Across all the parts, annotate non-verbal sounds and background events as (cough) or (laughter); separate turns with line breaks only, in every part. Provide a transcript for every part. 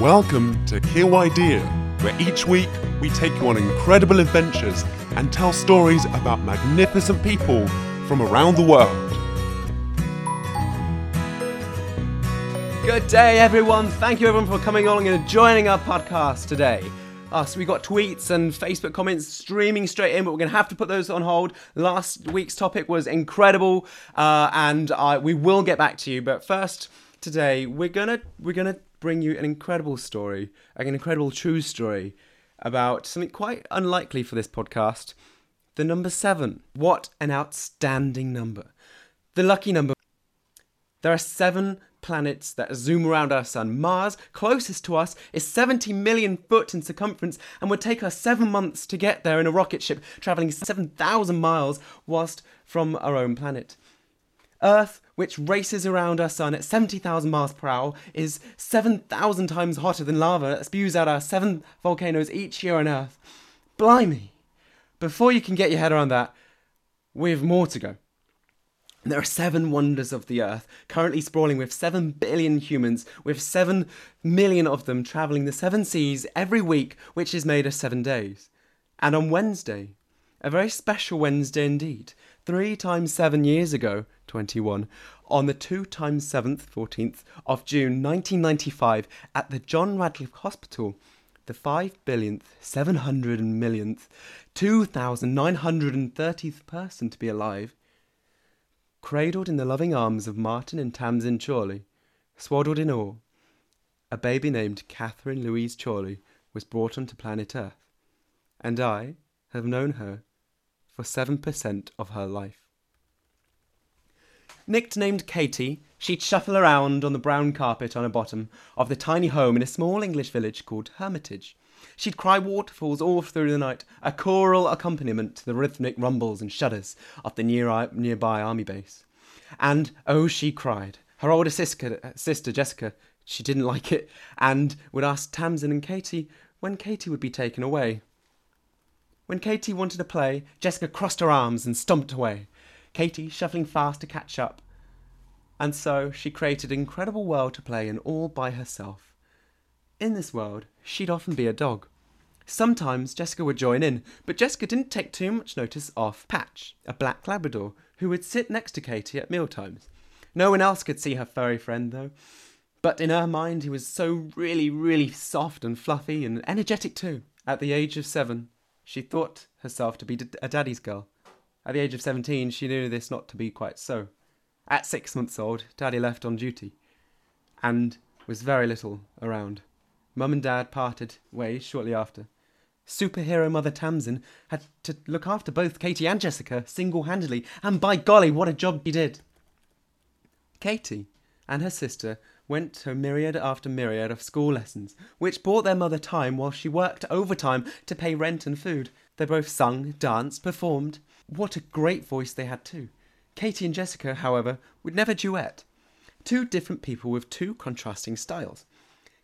Welcome to Kill Idea, where each week we take you on incredible adventures and tell stories about magnificent people from around the world.
Good day, everyone. Thank you, everyone, for coming along and joining our podcast today. Uh, so we got tweets and Facebook comments streaming straight in, but we're going to have to put those on hold. Last week's topic was incredible, uh, and uh, we will get back to you. But first, today we're gonna we're gonna bring you an incredible story, an incredible true story about something quite unlikely for this podcast. The number seven. What an outstanding number! The lucky number. There are seven planets that zoom around our sun. Mars, closest to us, is 70 million foot in circumference and would take us seven months to get there in a rocket ship, travelling 7,000 miles, whilst from our own planet. Earth, which races around our sun at 70,000 miles per hour, is 7,000 times hotter than lava that spews out our seven volcanoes each year on Earth. Blimey! Before you can get your head around that, we've more to go. There are seven wonders of the earth, currently sprawling with seven billion humans, with seven million of them travelling the seven seas every week, which is made of seven days. And on Wednesday, a very special Wednesday indeed, three times seven years ago, 21, on the 2 times 7th, 14th of June 1995, at the John Radcliffe Hospital, the 5 billionth, 700 millionth, 2,930th person to be alive, Cradled in the loving arms of Martin and Tamsin Chorley, swaddled in awe, a baby named Catherine Louise Chorley was brought onto planet Earth, and I have known her for 7% of her life. Nicknamed Katie, she'd shuffle around on the brown carpet on her bottom of the tiny home in a small English village called Hermitage. She'd cry waterfalls all through the night, a choral accompaniment to the rhythmic rumbles and shudders of the near, nearby army base. And oh, she cried. Her older sister, sister Jessica, she didn't like it, and would ask Tamsin and Katie when Katie would be taken away. When Katie wanted to play, Jessica crossed her arms and stomped away, Katie shuffling fast to catch up. And so she created an incredible world to play in all by herself. In this world, she'd often be a dog. Sometimes Jessica would join in, but Jessica didn't take too much notice of Patch, a black Labrador, who would sit next to Katie at mealtimes. No one else could see her furry friend, though. But in her mind, he was so really, really soft and fluffy and energetic too. At the age of seven, she thought herself to be a daddy's girl. At the age of 17, she knew this not to be quite so. At six months old, Daddy left on duty and was very little around. Mum and Dad parted ways shortly after. Superhero Mother Tamsin had to look after both Katie and Jessica single handedly, and by golly, what a job she did! Katie and her sister went to myriad after myriad of school lessons, which bought their mother time while she worked overtime to pay rent and food. They both sung, danced, performed. What a great voice they had, too. Katie and Jessica, however, would never duet. Two different people with two contrasting styles.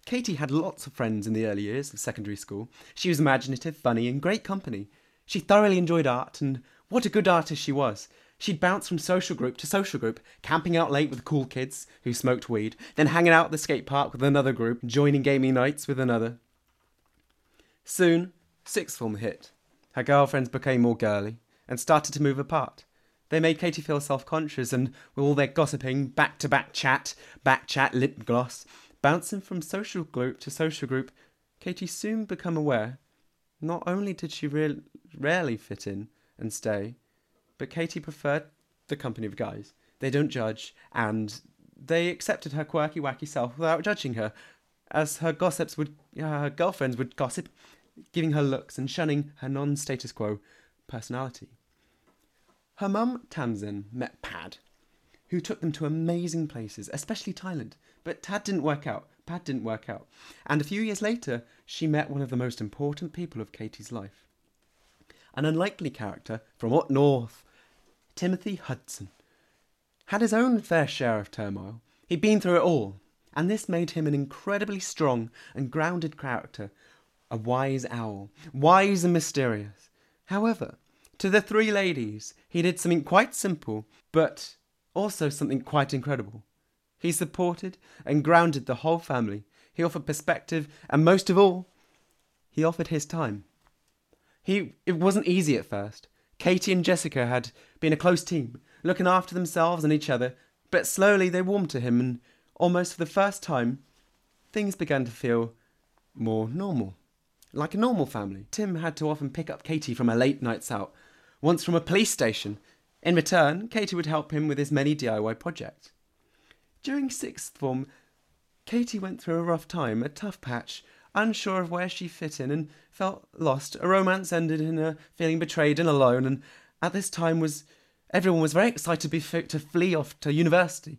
Katie had lots of friends in the early years of secondary school. She was imaginative, funny, and great company. She thoroughly enjoyed art, and what a good artist she was. She'd bounce from social group to social group, camping out late with cool kids who smoked weed, then hanging out at the skate park with another group, joining gaming nights with another. Soon, sixth form hit. Her girlfriends became more girly and started to move apart. They made Katie feel self conscious, and with all their gossiping, back to back chat, back chat, lip gloss, Bouncing from social group to social group, Katie soon became aware not only did she re- rarely fit in and stay, but Katie preferred the company of guys. They don't judge, and they accepted her quirky, wacky self without judging her, as her gossips would, uh, her girlfriends would gossip, giving her looks and shunning her non-status quo personality. Her mum, Tamsin, met Pad, who took them to amazing places, especially Thailand. But Tad didn't work out. Pad didn't work out. And a few years later, she met one of the most important people of Katie's life. An unlikely character from up north, Timothy Hudson. Had his own fair share of turmoil. He'd been through it all, and this made him an incredibly strong and grounded character, a wise owl, wise and mysterious. However, to the three ladies, he did something quite simple, but also something quite incredible. He supported and grounded the whole family. he offered perspective, and most of all, he offered his time. He it wasn't easy at first. Katie and Jessica had been a close team, looking after themselves and each other, but slowly they warmed to him and almost for the first time things began to feel more normal. Like a normal family. Tim had to often pick up Katie from her late nights out, once from a police station. In return, Katie would help him with his many DIY projects. During sixth form, Katie went through a rough time, a tough patch, unsure of where she fit in and felt lost. A romance ended in her feeling betrayed and alone, and at this time was everyone was very excited to, flee off to university.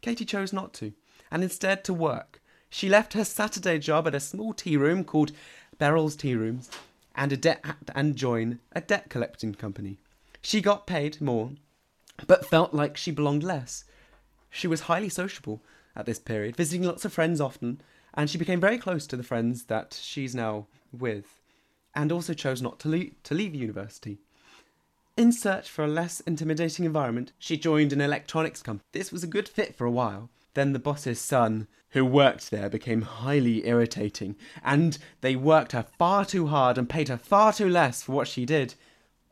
Katie chose not to, and instead to work. She left her Saturday job at a small tea room called Beryl's Tea Rooms and a debt and join a debt collecting company. She got paid more, but felt like she belonged less. She was highly sociable at this period, visiting lots of friends often, and she became very close to the friends that she's now with, and also chose not to to leave university. In search for a less intimidating environment, she joined an electronics company. This was a good fit for a while. Then the boss's son, who worked there, became highly irritating, and they worked her far too hard and paid her far too less for what she did.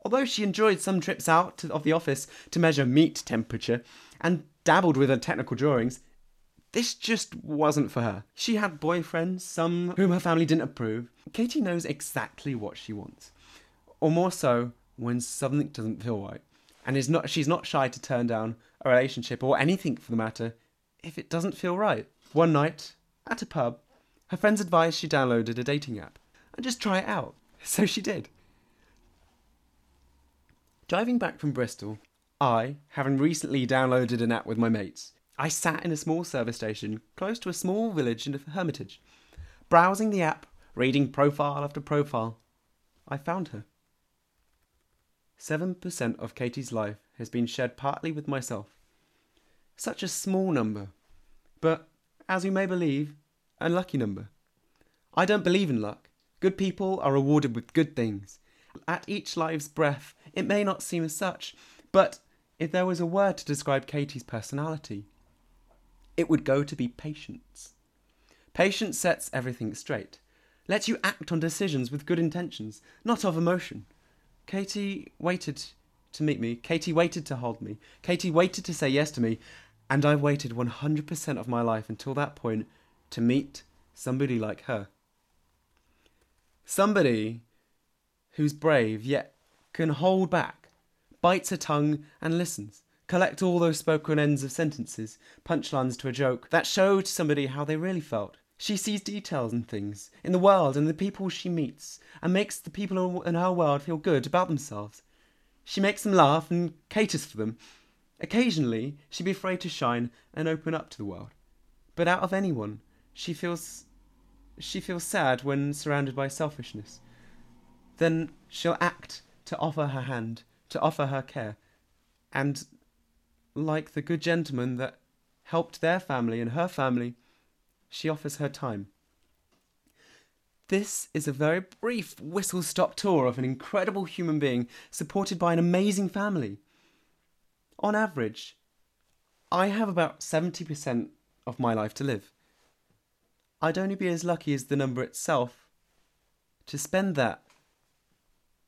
Although she enjoyed some trips out of the office to measure meat temperature and dabbled with her technical drawings, this just wasn't for her. She had boyfriends, some whom her family didn't approve. Katie knows exactly what she wants, or more so, when something doesn't feel right, and is not she's not shy to turn down a relationship or anything for the matter if it doesn't feel right. One night at a pub, her friends advised she downloaded a dating app and just try it out. (laughs) So she did. Driving back from Bristol, I, having recently downloaded an app with my mates, I sat in a small service station close to a small village in a Hermitage. Browsing the app, reading profile after profile, I found her. 7% of Katie's life has been shared partly with myself. Such a small number, but, as you may believe, a lucky number. I don't believe in luck. Good people are rewarded with good things. At each life's breath, it may not seem as such, but if there was a word to describe Katie's personality, it would go to be patience. Patience sets everything straight, lets you act on decisions with good intentions, not of emotion. Katie waited to meet me. Katie waited to hold me. Katie waited to say yes to me. And I've waited 100% of my life until that point to meet somebody like her. Somebody who's brave yet can hold back, bites her tongue and listens collect all those spoken ends of sentences, punchlines to a joke, that show to somebody how they really felt. She sees details in things, in the world and the people she meets, and makes the people in her world feel good about themselves. She makes them laugh and caters for them. Occasionally, she'd be afraid to shine and open up to the world. But out of anyone, she feels she feels sad when surrounded by selfishness. Then she'll act to offer her hand, to offer her care, and like the good gentleman that helped their family and her family, she offers her time. This is a very brief whistle stop tour of an incredible human being supported by an amazing family. On average, I have about 70% of my life to live. I'd only be as lucky as the number itself to spend that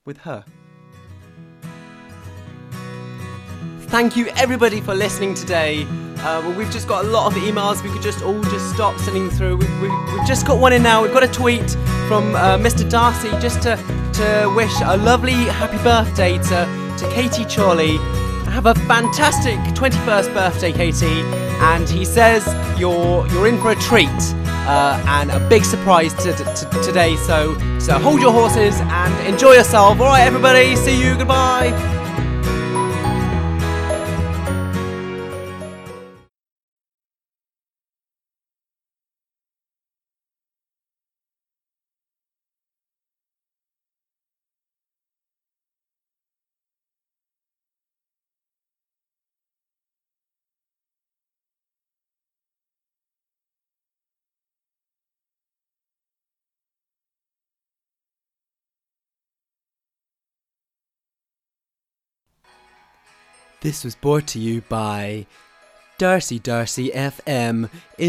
with her. Thank you everybody for listening today. Uh, we've just got a lot of emails. We could just all just stop sending through. We've, we've, we've just got one in now. We've got a tweet from uh, Mr. Darcy just to, to wish a lovely happy birthday to, to Katie Chorley. Have a fantastic 21st birthday, Katie. And he says you're you're in for a treat uh, and a big surprise to, to, today. So so hold your horses and enjoy yourself. All right, everybody. See you. Goodbye. This was brought to you by Darcy Darcy FM in